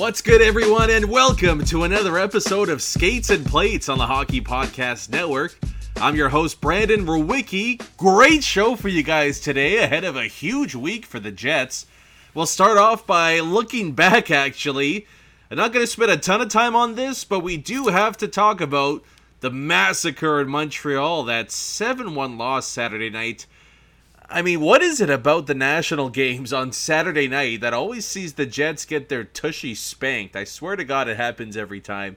What's good, everyone, and welcome to another episode of Skates and Plates on the Hockey Podcast Network. I'm your host, Brandon Rowicki. Great show for you guys today, ahead of a huge week for the Jets. We'll start off by looking back, actually. I'm not going to spend a ton of time on this, but we do have to talk about the massacre in Montreal, that 7 1 loss Saturday night. I mean, what is it about the national games on Saturday night that always sees the Jets get their tushy spanked? I swear to God, it happens every time.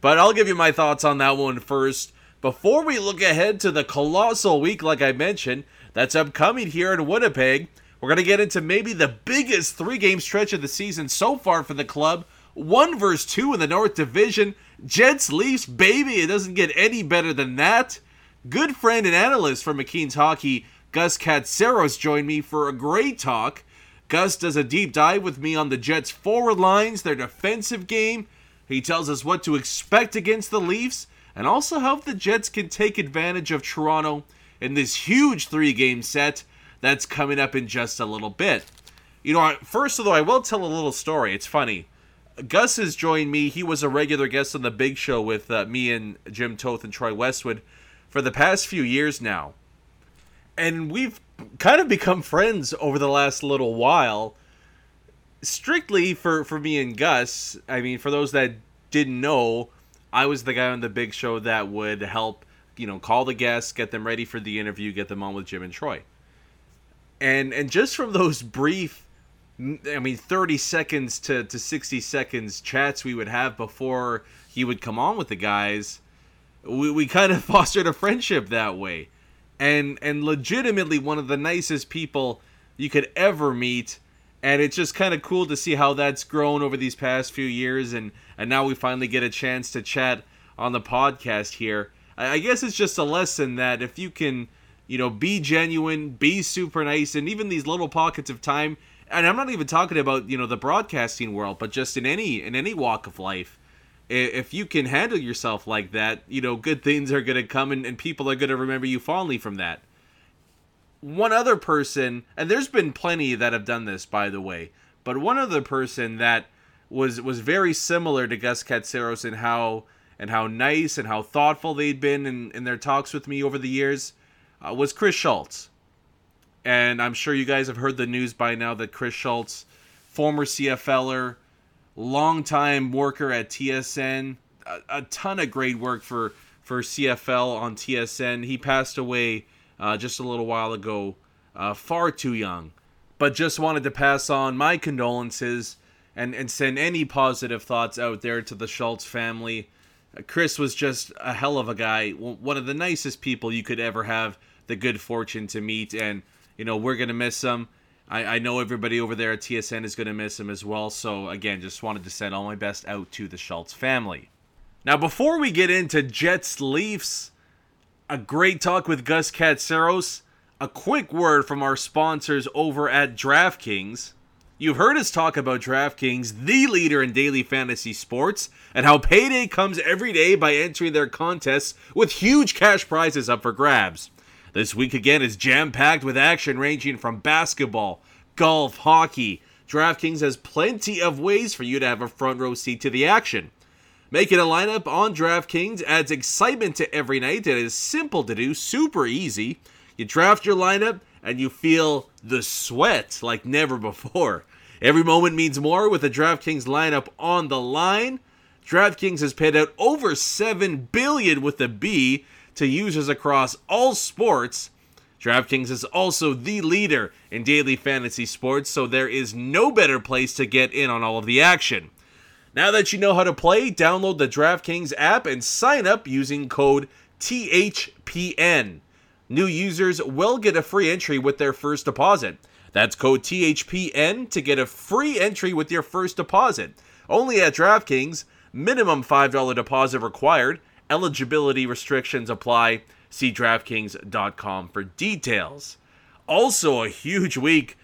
But I'll give you my thoughts on that one first. Before we look ahead to the colossal week, like I mentioned, that's upcoming here in Winnipeg, we're going to get into maybe the biggest three game stretch of the season so far for the club. One versus two in the North Division. Jets, Leafs, baby, it doesn't get any better than that. Good friend and analyst for McKeen's Hockey, Gus Katsaros, joined me for a great talk. Gus does a deep dive with me on the Jets' forward lines, their defensive game. He tells us what to expect against the Leafs, and also how the Jets can take advantage of Toronto in this huge three game set that's coming up in just a little bit. You know, first of all, I will tell a little story. It's funny. Gus has joined me. He was a regular guest on the Big Show with uh, me and Jim Toth and Troy Westwood for the past few years now. And we've kind of become friends over the last little while. Strictly for, for me and Gus, I mean, for those that didn't know, I was the guy on the Big Show that would help, you know, call the guests, get them ready for the interview, get them on with Jim and Troy. And and just from those brief I mean, 30 seconds to, to 60 seconds chats we would have before he would come on with the guys, we, we kind of fostered a friendship that way. And, and legitimately one of the nicest people you could ever meet. And it's just kind of cool to see how that's grown over these past few years. And, and now we finally get a chance to chat on the podcast here. I, guess it's just a lesson that if you can, you know, be genuine, be super nice, and even these little pockets of time and I'm not even talking about you know the broadcasting world, but just in any in any walk of life, if you can handle yourself like that, you know, good things are gonna come, and, and people are gonna remember you fondly from that. One other person, and there's been plenty that have done this, by the way, but one other person that was was very similar to Gus Katsaros in how and how nice and how thoughtful they'd been in, in their talks with me over the years uh, was Chris Schultz. And I'm sure you guys have heard the news by now that Chris Schultz, former CFLer, longtime worker at TSN, a, a ton of great work for, for CFL on TSN. He passed away uh, just a little while ago, uh, far too young. But just wanted to pass on my condolences and, and send any positive thoughts out there to the Schultz family. Uh, Chris was just a hell of a guy, one of the nicest people you could ever have the good fortune to meet. And you know, we're gonna miss him. I, I know everybody over there at TSN is gonna miss him as well. So again, just wanted to send all my best out to the Schultz family. Now, before we get into Jets Leafs, a great talk with Gus Katsaros. A quick word from our sponsors over at DraftKings. You've heard us talk about DraftKings, the leader in daily fantasy sports, and how payday comes every day by entering their contests with huge cash prizes up for grabs. This week again is jam packed with action ranging from basketball, golf, hockey. DraftKings has plenty of ways for you to have a front row seat to the action. Making a lineup on DraftKings adds excitement to every night. It is simple to do, super easy. You draft your lineup and you feel the sweat like never before. Every moment means more with the DraftKings lineup on the line. DraftKings has paid out over 7 billion with a B to users across all sports. DraftKings is also the leader in daily fantasy sports, so there is no better place to get in on all of the action. Now that you know how to play, download the DraftKings app and sign up using code THPN. New users will get a free entry with their first deposit. That's code THPN to get a free entry with your first deposit. Only at DraftKings, minimum $5 deposit required. Eligibility restrictions apply. See DraftKings.com for details. Also, a huge week,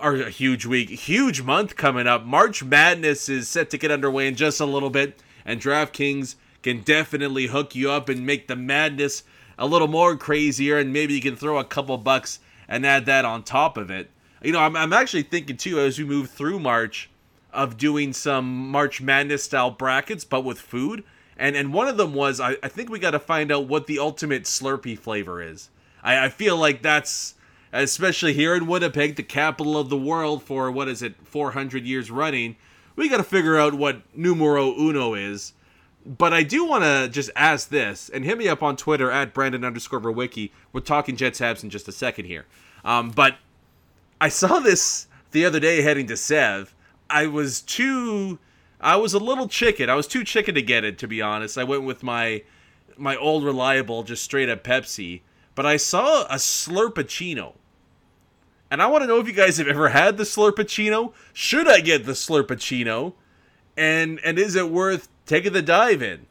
or a huge week, huge month coming up. March Madness is set to get underway in just a little bit, and DraftKings can definitely hook you up and make the madness a little more crazier, and maybe you can throw a couple bucks and add that on top of it. You know, I'm, I'm actually thinking too as we move through March of doing some March Madness style brackets, but with food. And and one of them was I, I think we got to find out what the ultimate Slurpee flavor is. I, I feel like that's especially here in Winnipeg, the capital of the world for what is it, 400 years running. We got to figure out what numero uno is. But I do want to just ask this, and hit me up on Twitter at Brandon underscore Verwicki. We're talking Jets Habs in just a second here. Um, but I saw this the other day heading to Sev. I was too, I was a little chicken. I was too chicken to get it, to be honest. I went with my my old reliable, just straight up Pepsi. But I saw a Slurpacino. And I want to know if you guys have ever had the Slurpacino. Should I get the Slurpacino? And and is it worth taking the dive in?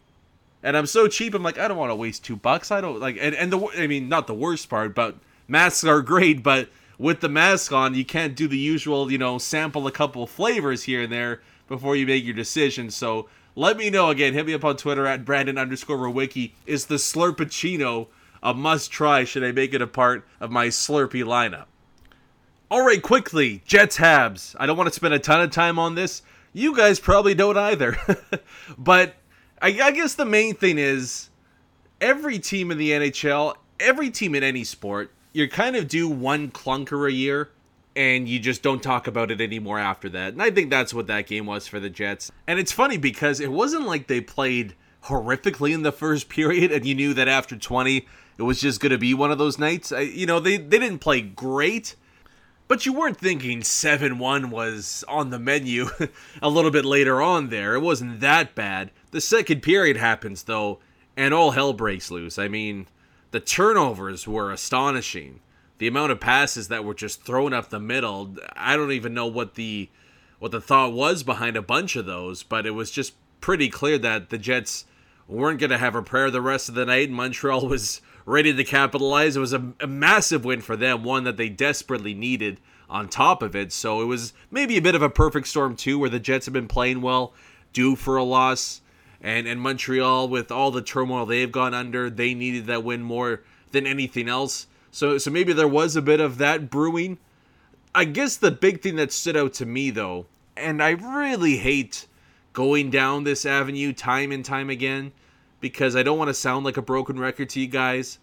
And I'm so cheap. I'm like, I don't want to waste two bucks. I don't like. And and the I mean, not the worst part, but masks are great. But with the mask on, you can't do the usual, you know, sample a couple flavors here and there before you make your decision. So let me know again. Hit me up on Twitter at Brandon underscore Wiki. Is the Slurpacino a must try? Should I make it a part of my Slurpee lineup? All right, quickly, Jets Habs. I don't want to spend a ton of time on this. You guys probably don't either. but I, I guess the main thing is every team in the NHL, every team in any sport, you're kind of do one clunker a year and you just don't talk about it anymore after that. And I think that's what that game was for the Jets. And it's funny because it wasn't like they played horrifically in the first period and you knew that after 20 it was just going to be one of those nights. I, you know, they they didn't play great, but you weren't thinking 7-1 was on the menu a little bit later on there. It wasn't that bad. The second period happens though, and all hell breaks loose. I mean, the turnovers were astonishing. The amount of passes that were just thrown up the middle, I don't even know what the what the thought was behind a bunch of those, but it was just pretty clear that the Jets weren't going to have a prayer the rest of the night. Montreal was ready to capitalize. It was a, a, massive win for them, one that they desperately needed on top of it. So it was maybe a bit of a perfect storm, too, where the Jets have been playing well, due for a loss. And, and Montreal, with all the turmoil they've gone under, they needed that win more than anything else. So, so maybe there was a bit of that brewing. I guess the big thing that stood out to me, though, and I really hate going down this avenue time and time again because I don't want to sound like a broken record to you guys,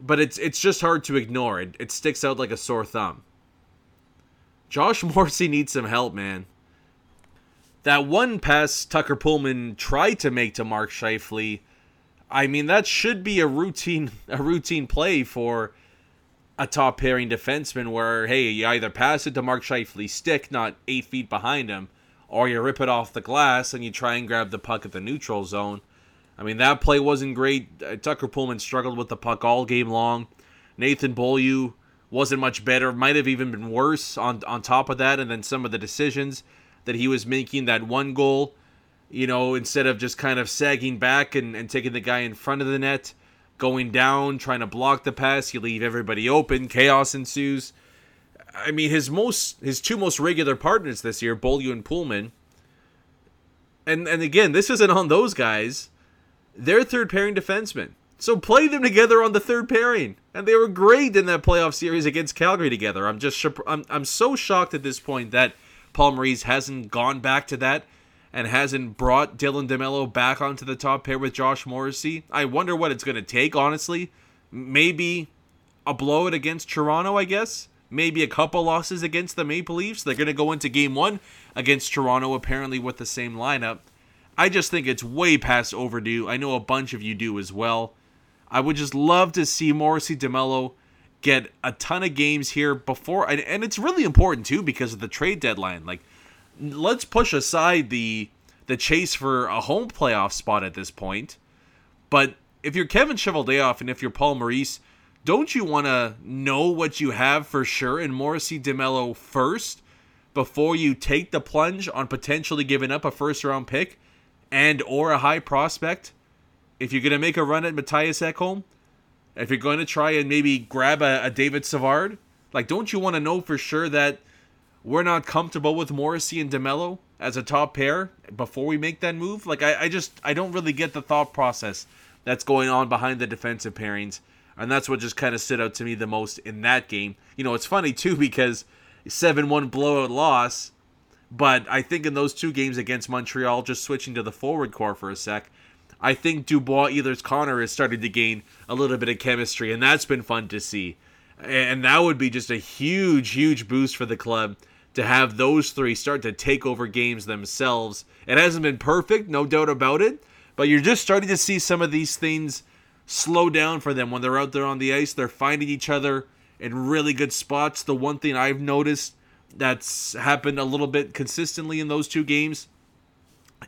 but it's it's just hard to ignore. It it sticks out like a sore thumb. Josh Morrissey needs some help, man. That one pass Tucker Poolman tried to make to Mark Scheifele, I mean that should be a routine a routine play for a top pairing defenseman where hey you either pass it to Mark Scheifele's stick not eight feet behind him, or you rip it off the glass and you try and grab the puck at the neutral zone. I mean, that play wasn't great. Uh, Tucker Poolman struggled with the puck all game long. Nathan Beaulieu wasn't much better, might have even been worse on, on top of that. And then some of the decisions that he was making, that one goal, you know, instead of just kind of sagging back and, and taking the guy in front of the net, going down, trying to block the pass, you leave everybody open, chaos ensues. I mean, his most his two most regular partners this year, Beaulieu and Poolman. And and again, this isn't on those guys they're third pairing defensemen. So play them together on the third pairing, and they were great in that playoff series against Calgary together. I'm just I'm I'm so shocked at this point that Paul Maurice hasn't gone back to that, and hasn't brought Dylan DeMello back onto the top pair with Josh Morrissey. I wonder what it's going to take, honestly. Maybe a blowout against Toronto, I guess. Maybe a couple losses against the Maple Leafs. They're going to go into game one against Toronto, apparently with the same lineup. I just think it's way past overdue. I know a bunch of you do as well. I would just love to see Morrissey DeMello get a ton of games here before, and, and it's really important too because of the trade deadline. Like, let's push aside the the chase for a home playoff spot at this point. But if you're Kevin Cheveldayoff and if you're Paul Maurice, don't you want to know what you have for sure in Morrissey DeMello first before you take the plunge on potentially giving up a first round pick and or a high prospect? If you're going to make a run at Mattias Ekholm, if you're going to try and maybe grab a, a David Savard, like don't you want to know for sure that we're not comfortable with Morrissey and DeMello as a top pair before we make that move. Like I, I just I don't really get the thought process that's going on behind the defensive pairings. And that's what just kind of stood out to me the most in that game. You know, it's funny too because 7 1 blowout loss, but I think in those two games against Montreal, just switching to the forward core for a sec, I think Dubois Ehlers Connor has started to gain a little bit of chemistry, and that's been fun to see. And that would be just a huge, huge boost for the club to have those three start to take over games themselves. It hasn't been perfect, no doubt about it, but you're just starting to see some of these things slow down for them when they're out there on the ice. They're finding each other in really good spots. The one thing I've noticed that's happened a little bit consistently in those two games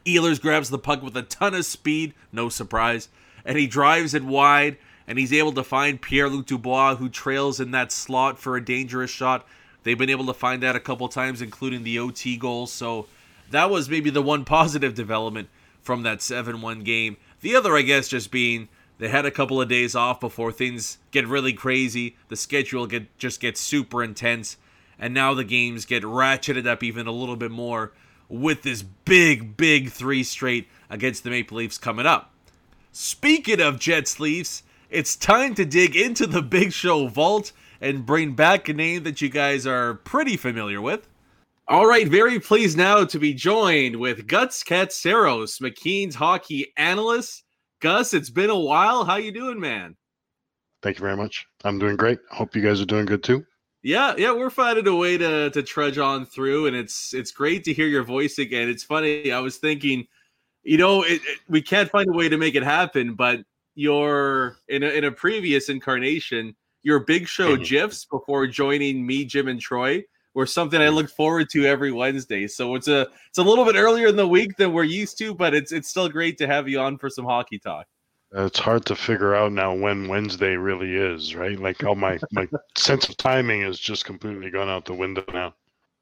Ehlers grabs the puck with a ton of speed, no surprise, and he drives it wide, and he's able to find Pierre Luc Dubois, who trails in that slot for a dangerous shot. They've been able to find that a couple times, including the OT goal. So that was maybe the one positive development from that 7 1 game. The other, I guess, just being they had a couple of days off before things get really crazy. The schedule get just gets super intense, and now the games get ratcheted up even a little bit more with this big, big three straight against the Maple Leafs coming up. Speaking of Jets Leafs, it's time to dig into the Big Show vault and bring back a name that you guys are pretty familiar with. All right, very pleased now to be joined with Gus Katsaros, McKeen's hockey analyst. Gus, it's been a while. How you doing, man? Thank you very much. I'm doing great. Hope you guys are doing good too. Yeah, yeah, we're finding a way to to trudge on through, and it's it's great to hear your voice again. It's funny. I was thinking, you know, it, it, we can't find a way to make it happen, but your in a, in a previous incarnation, your big show gifs before joining me, Jim, and Troy were something I looked forward to every Wednesday. So it's a it's a little bit earlier in the week than we're used to, but it's it's still great to have you on for some hockey talk. Uh, It's hard to figure out now when Wednesday really is, right? Like all my my sense of timing has just completely gone out the window now.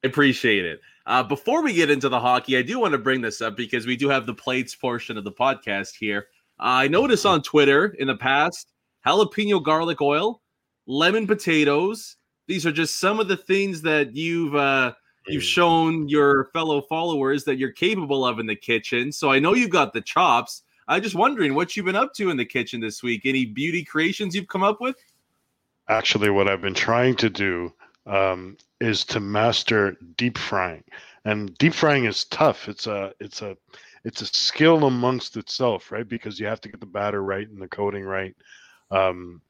Appreciate it. Uh, before we get into the hockey, I do want to bring this up because we do have the plates portion of the podcast here. Uh, I noticed on Twitter in the past jalapeno garlic oil, lemon potatoes. These are just some of the things that you've uh, you've shown your fellow followers that you're capable of in the kitchen. So I know you've got the chops. I'm just wondering what you've been up to in the kitchen this week. Any beauty creations you've come up with? Actually, what I've been trying to do um, is to master deep frying, and deep frying is tough. It's a it's a it's a skill amongst itself, right? Because you have to get the batter right and the coating right. Um,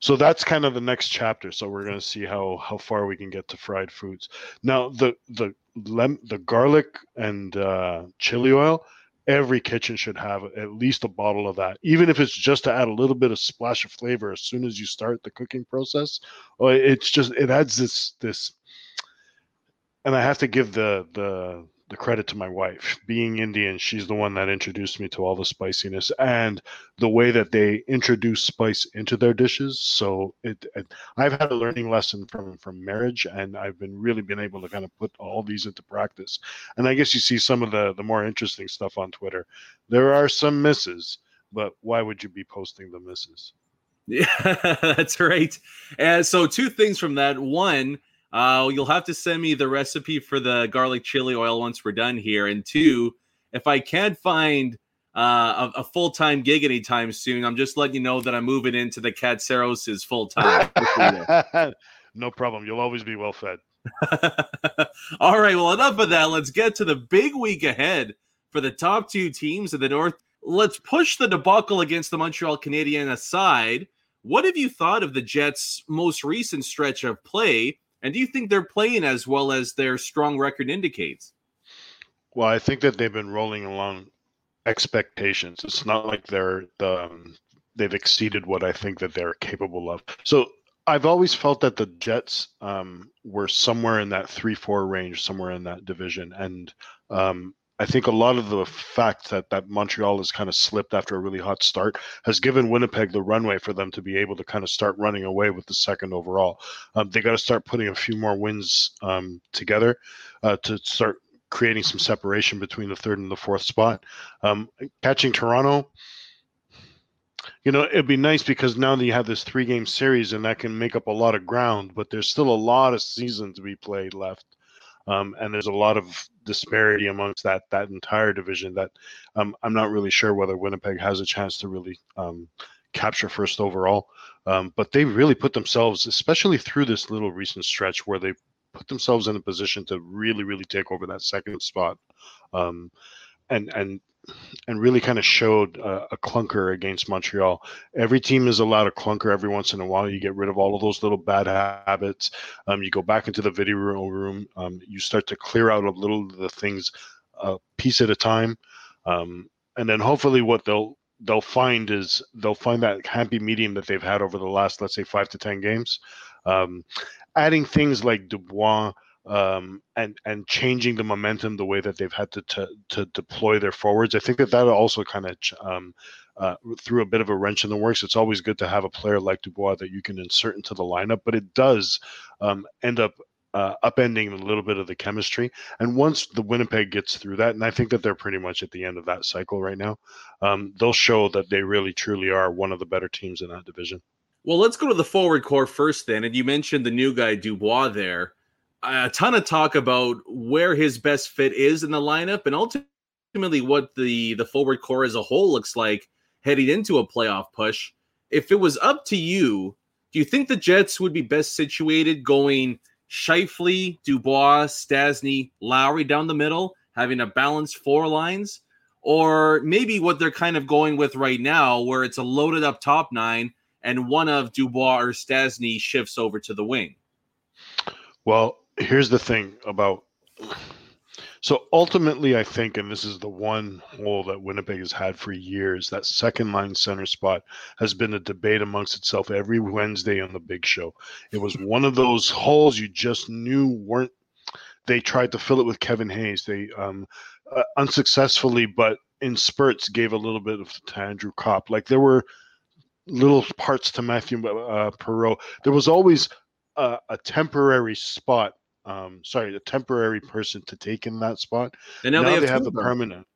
so that's kind of the next chapter. So we're going to see how how far we can get to fried foods. Now the the lem the garlic and uh, chili oil. Every kitchen should have at least a bottle of that, even if it's just to add a little bit of splash of flavor as soon as you start the cooking process. Oh, it's just it adds this this, and I have to give the the the credit to my wife. Being Indian, she's the one that introduced me to all the spiciness and the way that they introduce spice into their dishes. So it, it I've had a learning lesson from from marriage, and I've been really been able to kind of put all these into practice. And I guess you see some of the the more interesting stuff on Twitter. There are some misses, but why would you be posting the misses? Yeah, that's right. And so, two things from that. One, uh, you'll have to send me the recipe for the garlic chili oil once we're done here. And two, if I can't find uh, a, a full time gig anytime soon, I'm just letting you know that I'm moving into the Katsaros's full time. no problem. You'll always be well fed. All right. Well, enough of that. Let's get to the big week ahead for the top two teams in the North. Let's push the debacle against the Montreal Canadiens aside. What have you thought of the Jets' most recent stretch of play? And do you think they're playing as well as their strong record indicates? Well, I think that they've been rolling along expectations. It's not like they're the, um, they've exceeded what I think that they're capable of. So I've always felt that the Jets um, were somewhere in that three four range, somewhere in that division, and um, I think a lot of the fact that that Montreal has kind of slipped after a really hot start has given Winnipeg the runway for them to be able to kind of start running away with the second overall. Um, they got to start putting a few more wins um, together uh, to start creating some separation between the third and the fourth spot. Um, catching Toronto, you know, it'd be nice because now that you have this three game series and that can make up a lot of ground, but there's still a lot of season to be played left. Um, and there's a lot of disparity amongst that that entire division that um, I'm not really sure whether Winnipeg has a chance to really um, capture first overall. Um, but they really put themselves, especially through this little recent stretch where they put themselves in a position to really, really take over that second spot, um, and and and really kind of showed a, a, clunker against Montreal. Every team is allowed a clunker every once in a while. You get rid of all of those little bad habits. Um, you go back into the video room. Um, you start to clear out a little of the things, a piece at a time, um, and then hopefully what they'll they'll find is they'll find that happy medium that they've had over the last let's say five to ten games. Um, adding things like Dubois um, and and changing the momentum the way that they've had to to, to deploy their forwards. I think that that also kind of um, uh, threw a bit of a wrench in the works. It's always good to have a player like Dubois that you can insert into the lineup, but it does um, end up uh, upending a little bit of the chemistry. And once the Winnipeg gets through that, and I think that they're pretty much at the end of that cycle right now, um, they'll show that they really truly are one of the better teams in that division. Well, let's go to the forward core first, then. And you mentioned the new guy Dubois there a ton of talk about where his best fit is in the lineup and ultimately what the the forward core as a whole looks like heading into a playoff push. If it was up to you, do you think the Jets would be best situated going Scheifele, Dubois, Stastny, Lowry down the middle, having a balanced four lines? Or maybe what they're kind of going with right now, where it's a loaded up top nine and one of Dubois or Stastny shifts over to the wing? Well, here's the thing about so ultimately, I think, and this is the one hole that Winnipeg has had for years, that second line center spot has been a debate amongst itself every Wednesday on the big show. It was one of those holes you just knew weren't. They tried to fill it with Kevin Hayes. They um, uh, unsuccessfully, but in spurts, gave a little bit of to Andrew Copp. Like there were little parts to Matthew uh, Perreault. There was always a, a temporary spot um, sorry, a temporary person to take in that spot. And now, now they have, they have the permanent.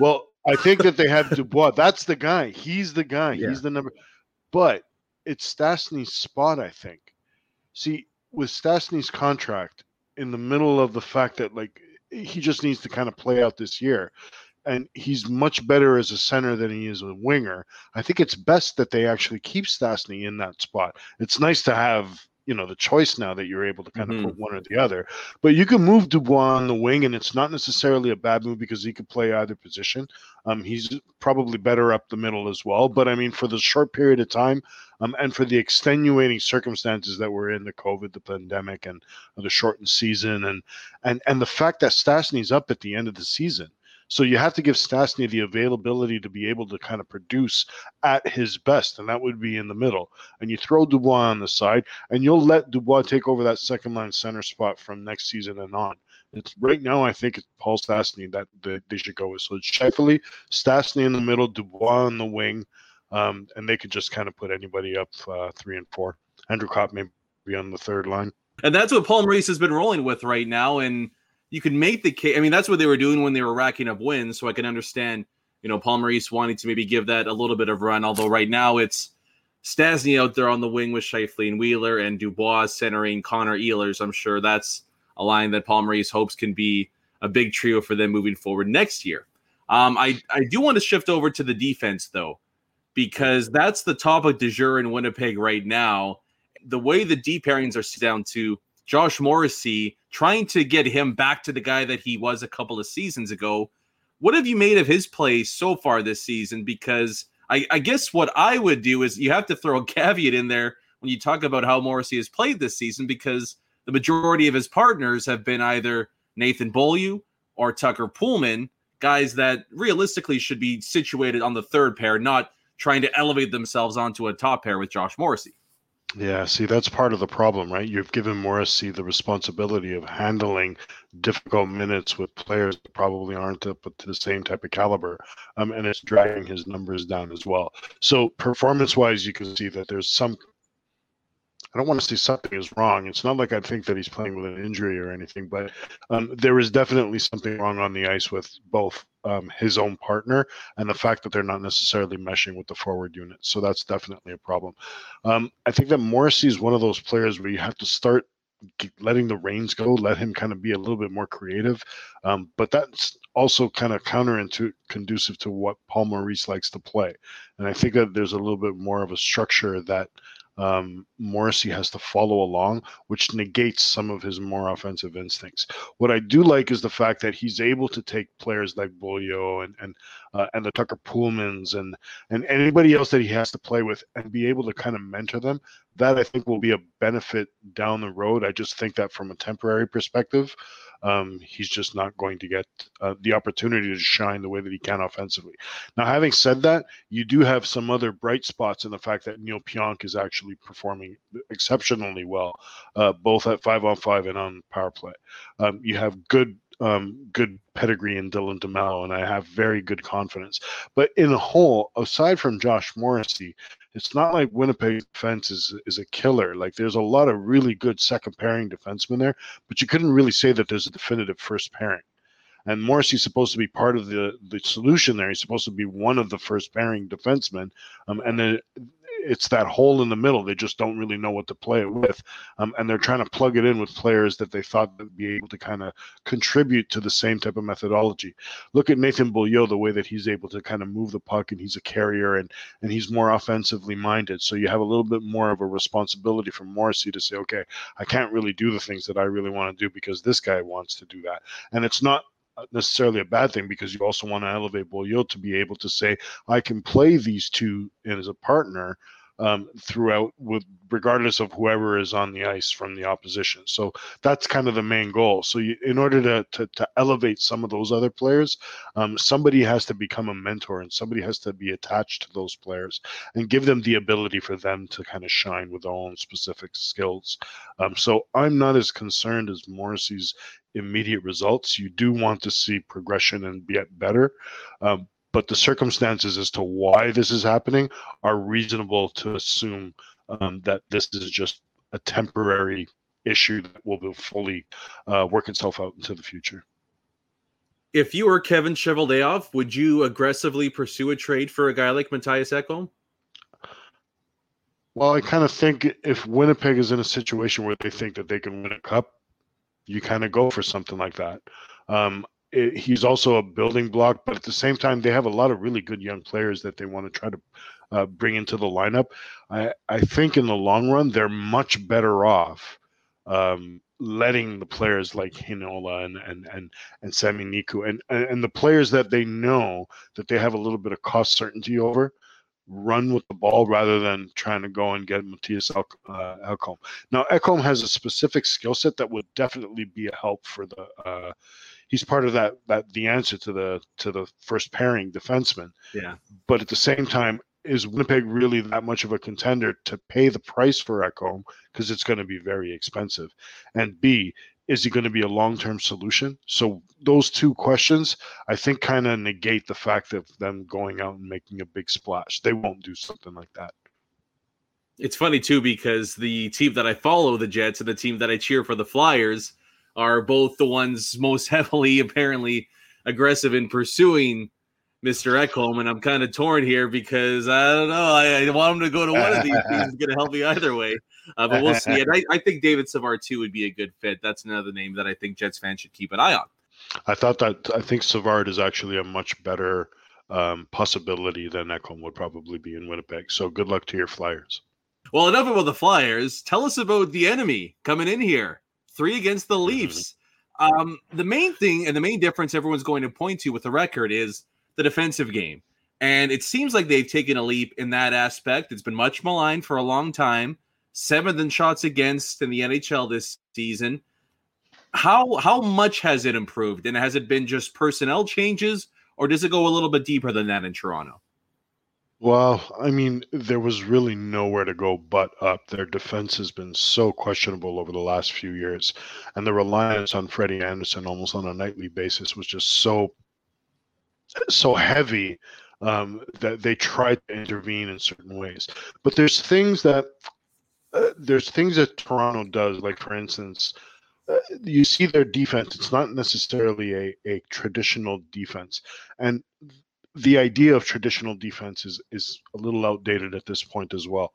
Well, I think that they have Dubois. That's the guy. He's the guy. Yeah. He's the number. But it's Stastny's spot, I think. See, with Stastny's contract in the middle of the fact that like he just needs to kind of play out this year and he's much better as a center than he is a winger. I think it's best that they actually keep Stastny in that spot. It's nice to have you know the choice now that you're able to kind mm-hmm. of put one or the other. But you can move Dubois on the wing, and it's not necessarily a bad move because he could play either position. Um, he's probably better up the middle as well. But I mean, for the short period of time, um, and for the extenuating circumstances that we're in the COVID, the pandemic, and the shortened season, and and and the fact that Stastny's up at the end of the season so you have to give Stastny the availability to be able to kind of produce at his best, and that would be in the middle. And you throw Dubois on the side, and you'll let Dubois take over that second line center spot from next season and on. It's right now. I think it's Paul Stastny that, they should go with. So it's Scheifele, Stastny in the middle, Dubois on the wing, um, and they could just kind of put anybody up uh, three and four. Andrew Copp may be on the third line. And that's what Paul Maurice has been rolling with right now. And you can make the case. I mean, that's what they were doing when they were racking up wins. So I can understand, you know, Paul Maurice wanting to maybe give that a little bit of run. Although right now it's Stastny out there on the wing with Scheifele and Wheeler and Dubois centering Connor Ehlers. I'm sure that's a line that Paul Maurice hopes can be a big trio for them moving forward next year. Um, I, I do want to shift over to the defense though, because that's the topic du jour in Winnipeg right now. The way the deep pairings are down to Josh Morrissey, trying to get him back to the guy that he was a couple of seasons ago. What have you made of his play so far this season? Because I, I guess what I would do is you have to throw a caveat in there when you talk about how Morrissey has played this season because the majority of his partners have been either Nathan Beaulieu or Tucker Poolman, guys that realistically should be situated on the third pair, not trying to elevate themselves onto a top pair with Josh Morrissey. Yeah, see, that's part of the problem, right? You've given Morrissey the responsibility of handling difficult minutes with players that probably aren't up to the same type of caliber, um, and it's dragging his numbers down as well. So, performance-wise, you can see that there's some I don't want to say something is wrong. It's not like I think that he's playing with an injury or anything, but um, there is definitely something wrong on the ice with both um, his own partner and the fact that they're not necessarily meshing with the forward unit. So that's definitely a problem. Um, I think that Morrissey is one of those players where you have to start letting the reins go, let him kind of be a little bit more creative. Um, but that's also kind of counterintuitive, conducive to what Paul Maurice likes to play. And I think that there's a little bit more of a structure that um, Morrissey has to follow along, which negates some of his more offensive instincts. What I do like is the fact that he's able to take players like Beaulieu and and uh, and the Tucker Poolmans and and anybody else that he has to play with and be able to kind of mentor them. That I think will be a benefit down the road. I just think that from a temporary perspective, um, he's just not going to get uh, the opportunity to shine the way that he can offensively. Now, having said that, you do have some other bright spots in the fact that Neal Pionk is actually performing exceptionally well, uh, both at five on five and on power play. Um, you have good um, good pedigree in Dylan DeMello, and I have very good confidence. But in a whole, aside from Josh Morrissey, it's not like Winnipeg defense is is a killer. Like there's a lot of really good second pairing defensemen there, but you couldn't really say that there's a definitive first pairing. And Morrissey's supposed to be part of the the solution there. He's supposed to be one of the first pairing defensemen. Um, and then it's that hole in the middle. They just don't really know what to play it with, um, and they're trying to plug it in with players that they thought would be able to kind of contribute to the same type of methodology. Look at Nathan Beaulieu, the way that he's able to kind of move the puck, and he's a carrier, and and he's more offensively minded. So you have a little bit more of a responsibility from Morrissey to say, okay, I can't really do the things that I really want to do because this guy wants to do that, and it's not necessarily a bad thing because you also want to elevate Beaulieu to be able to say, I can play these two and as a partner um, throughout with regardless of whoever is on the ice from the opposition. So that's kind of the main goal. So you, in order to, to, to elevate some of those other players, um, somebody has to become a mentor and somebody has to be attached to those players and give them the ability for them to kind of shine with their own specific skills. Um, so I'm not as concerned as Morrissey's immediate results. You do want to see progression and get better. Um, but the circumstances as to why this is happening are reasonable to assume um, that this is just a temporary issue that will fully uh, work itself out into the future. If you were Kevin Cheveldayoff, would you aggressively pursue a trade for a guy like Mattias Ekholm? Well, I kind of think if Winnipeg is in a situation where they think that they can win a cup, you kind of go for something like that. Um, it, he's also a building block, but at the same time, they have a lot of really good young players that they want to try to uh, bring into the lineup. I, I think in the long run, they're much better off um, letting the players like Heinola and and and and Sami Niku and and the players that they know that they have a little bit of cost certainty over run with the ball rather than trying to go and get Mattias El- uh, Ekholm. Now Ekholm has a specific skill set that would definitely be a help for the uh, he's part of that that the answer to the to the first pairing defenseman. Yeah. But at the same time, is Winnipeg really that much of a contender to pay the price for Ekholm because it's going to be very expensive? And B, is he going to be a long-term solution? So those two questions, I think, kind of negate the fact of them going out and making a big splash. They won't do something like that. It's funny too because the team that I follow, the Jets, and the team that I cheer for, the Flyers, are both the ones most heavily apparently aggressive in pursuing Mr. Ekholm, and I'm kind of torn here because I don't know. I, I want him to go to one of these teams. Going to help me either way, uh, but we'll see. And I, I, think David Savard too would be a good fit. That's another name that I think Jets fans should keep an eye on. I thought that I think Savard is actually a much better um, possibility than Ekholm would probably be in Winnipeg. So good luck to your Flyers. Well, enough about the Flyers. Tell us about the enemy coming in here three against the mm-hmm. Leafs. Um, the main thing and the main difference everyone's going to point to with the record is the defensive game. And it seems like they've taken a leap in that aspect. It's been much maligned for a long time. Seventh in shots against in the NHL this season. How how much has it improved? And has it been just personnel changes, or does it go a little bit deeper than that in Toronto? Well, I mean, there was really nowhere to go but up. Their defense has been so questionable over the last few years, and the reliance on Freddie Andersen almost on a nightly basis was just so so heavy um, that they tried to intervene in certain ways. But there's things that uh, there's things that Toronto does, like for instance, uh, you see their defense. It's not necessarily a, a traditional defense, and the idea of traditional defense is is a little outdated at this point as well.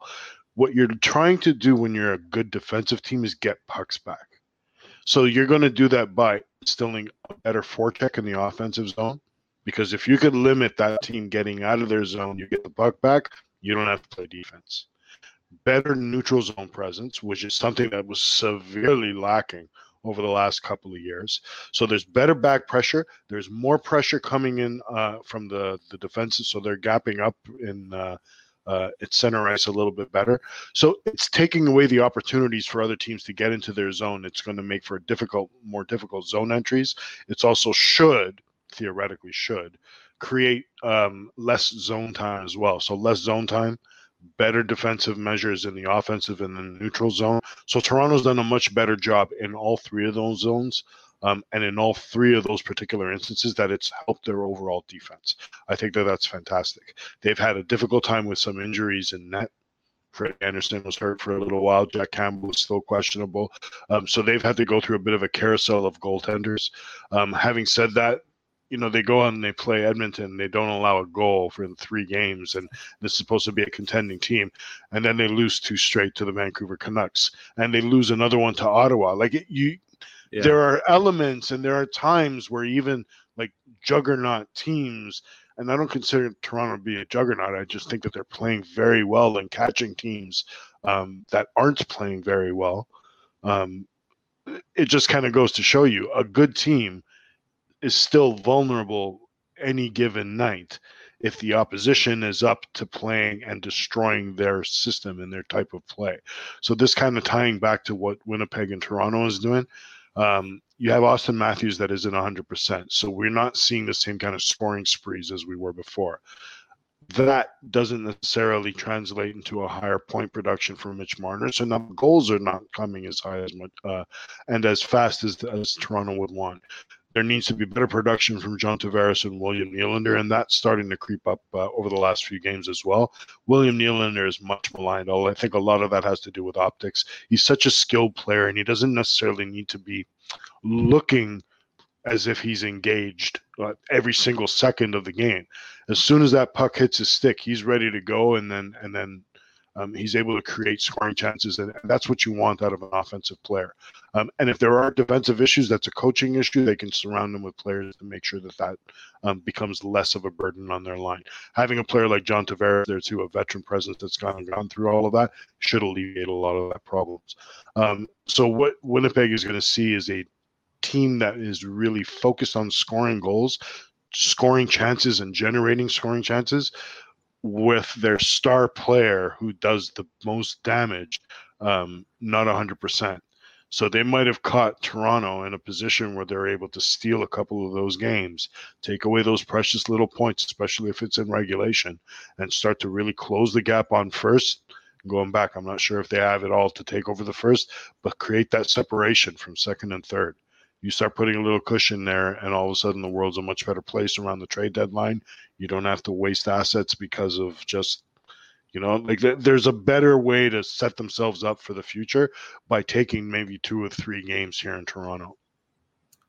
What you're trying to do when you're a good defensive team is get pucks back. So you're going to do that by instilling a better forecheck in the offensive zone. Because if you could limit that team getting out of their zone, you get the puck back, you don't have to play defense. Better neutral zone presence, which is something that was severely lacking over the last couple of years. So there's better back pressure. There's more pressure coming in uh, from the the defenses, so they're gapping up in uh, uh, at center ice a little bit better. So it's taking away the opportunities for other teams to get into their zone. It's going to make for difficult, more difficult zone entries. It's also should theoretically should create um, less zone time as well. So less zone time better defensive measures in the offensive and the neutral zone. So Toronto's done a much better job in all three of those zones. Um, and in all three of those particular instances, that it's helped their overall defense. I think that that's fantastic. They've had a difficult time with some injuries in net. Fred Andersen was hurt for a little while. Jack Campbell was still questionable. Um, so they've had to go through a bit of a carousel of goaltenders. Um, having said that, you know they go on and they play Edmonton. They don't allow a goal for three games, and this is supposed to be a contending team, and then they lose two straight to the Vancouver Canucks, and they lose another one to Ottawa. Like it, you, yeah. there are elements and there are times where even like juggernaut teams, and I don't consider Toronto to be a juggernaut. I just think that they're playing very well and catching teams um, that aren't playing very well. Um, it just kind of goes to show you a good team is still vulnerable any given night if the opposition is up to playing and destroying their system and their type of play. So this kind of tying back to what Winnipeg and Toronto is doing. Um, you have Auston Matthews that isn't 100%. So we're not seeing the same kind of scoring sprees as we were before. That doesn't necessarily translate into a higher point production for Mitch Marner. So now goals are not coming as high as much uh, and as fast as, as Toronto would want there needs to be better production from John Tavares and William Nylander, and that's starting to creep up uh, over the last few games as well. William Nylander is much maligned. I think a lot of that has to do with optics. He's such a skilled player, and he doesn't necessarily need to be looking as if he's engaged uh, every single second of the game. As soon as that puck hits his stick, he's ready to go, and then and then um, he's able to create scoring chances, and, that's what you want out of an offensive player. Um, and if there are defensive issues, that's a coaching issue. They can surround them with players to make sure that that um, becomes less of a burden on their line. Having a player like John Tavares there too, a veteran presence that's gone gone through all of that, should alleviate a lot of that problems. Um, so what Winnipeg is going to see is a team that is really focused on scoring goals, scoring chances, and generating scoring chances with their star player who does the most damage, um, not 100%. So they might have caught Toronto in a position where they're able to steal a couple of those games, take away those precious little points, especially if it's in regulation, and start to really close the gap on first. Going back, I'm not sure if they have it all to take over the first, but create that separation from second and third you start putting a little cushion there, and all of a sudden the world's a much better place around the trade deadline. You don't have to waste assets because of just, you know, like there's a better way to set themselves up for the future by taking maybe two or three games here in Toronto.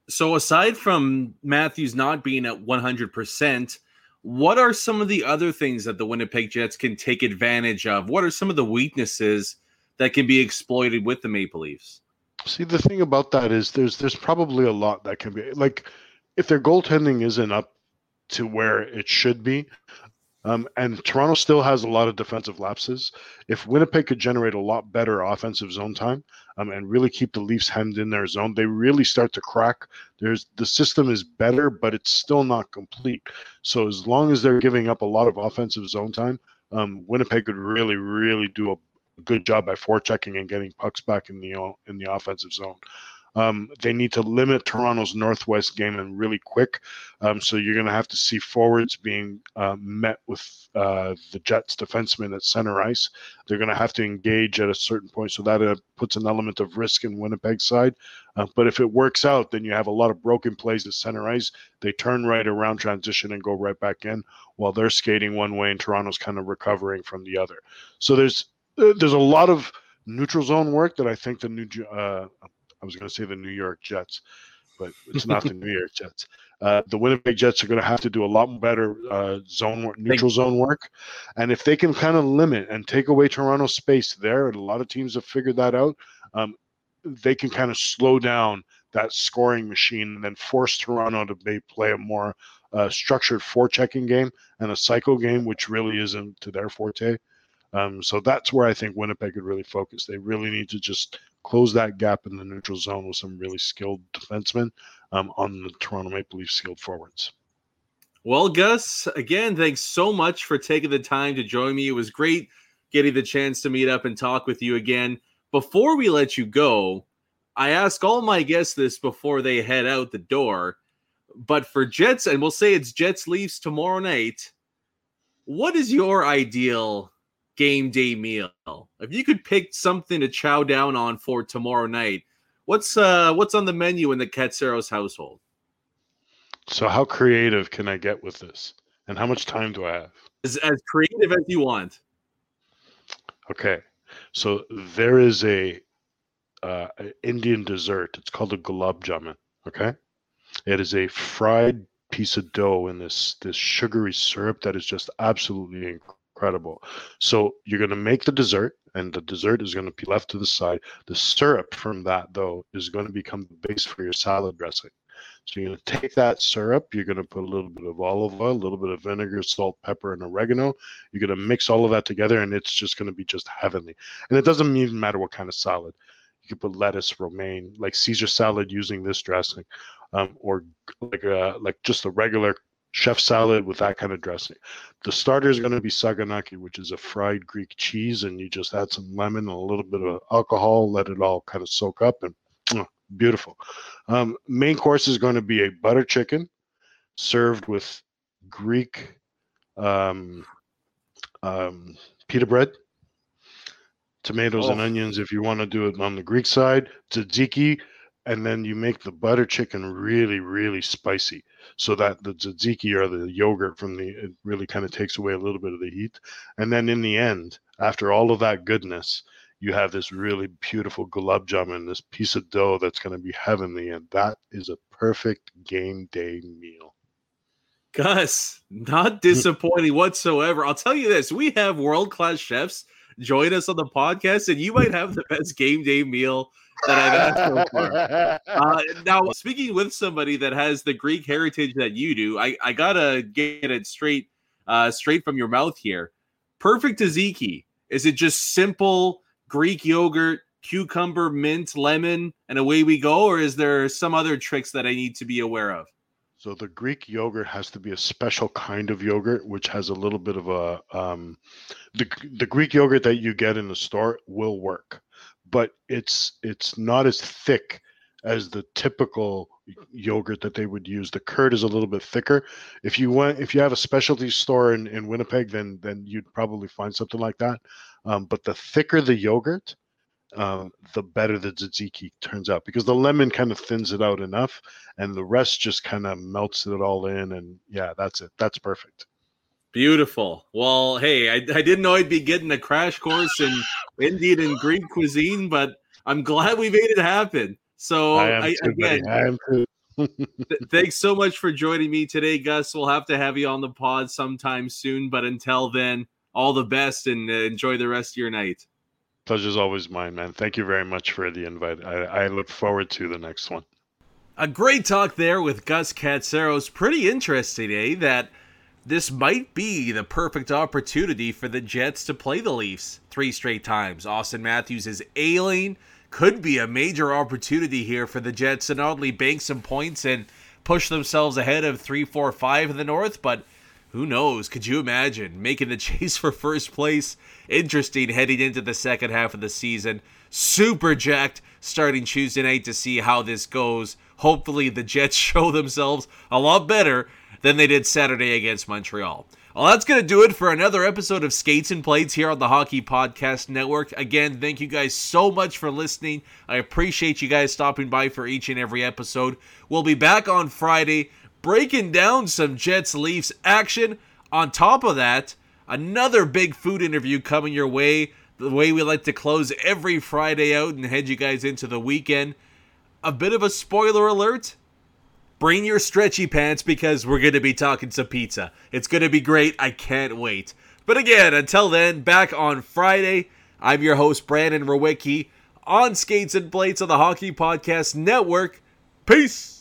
So aside from Matthews not being at 100%, what are some of the other things that the Winnipeg Jets can take advantage of? What are some of the weaknesses that can be exploited with the Maple Leafs? See, the thing about that is there's there's probably a lot that can be like if their goaltending isn't up to where it should be, Um, and Toronto still has a lot of defensive lapses. If Winnipeg could generate a lot better offensive zone time um, and really keep the Leafs hemmed in their zone, they really start to crack. There's the system is better, but it's still not complete. So as long as they're giving up a lot of offensive zone time, um, Winnipeg could really, really do a good job by forechecking and getting pucks back in the in the offensive zone. Um, they need to limit Toronto's northwest game and really quick. Um, so you're going to have to see forwards being uh, met with uh, the Jets defensemen at center ice. They're going to have to engage at a certain point. So that uh, puts an element of risk in Winnipeg's side. Uh, but if it works out, then you have a lot of broken plays at center ice. They turn right around transition and go right back in while they're skating one way and Toronto's kind of recovering from the other. So there's there's a lot of neutral zone work that I think the new uh, I was going to say the New York Jets, but it's not the New York Jets. Uh, the Winnipeg Jets are going to have to do a lot better uh, zone work, neutral zone work, and if they can kind of limit and take away Toronto's space there, and a lot of teams have figured that out, um, they can kind of slow down that scoring machine and then force Toronto to maybe play a more uh, structured forechecking game and a cycle game, which really isn't to their forte. Um, so that's where I think Winnipeg could really focus. They really need to just close that gap in the neutral zone with some really skilled defensemen um, on the Toronto Maple Leafs skilled forwards. Well, Gus, again, thanks so much for taking the time to join me. It was great getting the chance to meet up and talk with you again. Before we let you go, I ask all my guests this before they head out the door. But for Jets, and we'll say it's Jets Leafs tomorrow night, what is your ideal game day meal. If you could pick something to chow down on for tomorrow night, what's uh what's on the menu in the Katsaros household? So how creative can I get with this? And how much time do I have? As, as creative as you want. Okay. So there is a uh, Indian dessert. It's called a gulab jamun. Okay. It is a fried piece of dough in this this sugary syrup that is just absolutely incredible. So you're going to make the dessert, and the dessert is going to be left to the side. The syrup from that, though, is going to become the base for your salad dressing. So you're going to take that syrup, you're going to put a little bit of olive oil, a little bit of vinegar, salt, pepper, and oregano. You're going to mix all of that together, and it's just going to be just heavenly. And it doesn't even matter what kind of salad. You can put lettuce, romaine, like Caesar salad using this dressing, um, or like a, like just a regular chef salad with that kind of dressing. The starter is going to be saganaki, which is a fried Greek cheese, and you just add some lemon and a little bit of alcohol, let it all kind of soak up, and uh, beautiful. Um, main course is going to be a butter chicken served with Greek um, um, pita bread, tomatoes oh. and onions if you want to do it on the Greek side, tzatziki, and then you make the butter chicken really, really spicy so that the tzatziki or the yogurt from the it really kind of takes away a little bit of the heat. And then in the end, after all of that goodness, you have this really beautiful gulab jamun, this piece of dough that's going to be heavenly, and that is a perfect game day meal. Gus, not hmm. disappointing whatsoever. I'll tell you this: we have world class chefs join us on the podcast, and you might have the best game day meal that I've had so far. Uh, now, speaking with somebody that has the Greek heritage that you do, I, I gotta get it straight, uh, straight from your mouth here. Perfect tzatziki. Is it just simple Greek yogurt, cucumber, mint, lemon, and away we go, or is there some other tricks that I need to be aware of? So the Greek yogurt has to be a special kind of yogurt, which has a little bit of a um, the the Greek yogurt that you get in the store will work but it's it's not as thick as the typical yogurt that they would use. The curd is a little bit thicker. If you went, if you have a specialty store in, in Winnipeg, then then you'd probably find something like that. Um, but the thicker the yogurt, um, the better the tzatziki turns out because the lemon kind of thins it out enough, and the rest just kind of melts it all in. And yeah, that's it. That's perfect. Beautiful. Well, hey, I, I didn't know I'd be getting a crash course in Indian and Greek cuisine, but I'm glad we made it happen. So, I I, too, again, I am too. th- thanks so much for joining me today, Gus. We'll have to have you on the pod sometime soon, but until then, all the best and uh, enjoy the rest of your night. Pleasure's always mine, man. Thank you very much for the invite. I, I look forward to the next one. A great talk there with Gus Katsaros. Pretty interesting, eh? That this might be the perfect opportunity for the Jets to play the Leafs three straight times. Auston Matthews is ailing. Could be a major opportunity here for the Jets to not only bank some points and push themselves ahead of 3 4 5 in the North, but who knows? Could you imagine making the chase for first place? Interesting heading into the second half of the season. Super jacked starting Tuesday night to see how this goes. Hopefully, the Jets show themselves a lot better than they did Saturday against Montreal. Well, that's going to do it for another episode of Skates and Plates here on the Hockey Podcast Network. Again, thank you guys so much for listening. I appreciate you guys stopping by for each and every episode. We'll be back on Friday breaking down some Jets Leafs action. On top of that, another big food interview coming your way. The way we like to close every Friday out and head you guys into the weekend. A bit of a spoiler alert bring your stretchy pants because we're going to be talking some pizza. It's going to be great. I can't wait. But again, until then, back on Friday, I'm your host, Brandon Rowicki, on Skates and Plates on the Hockey Podcast Network. Peace!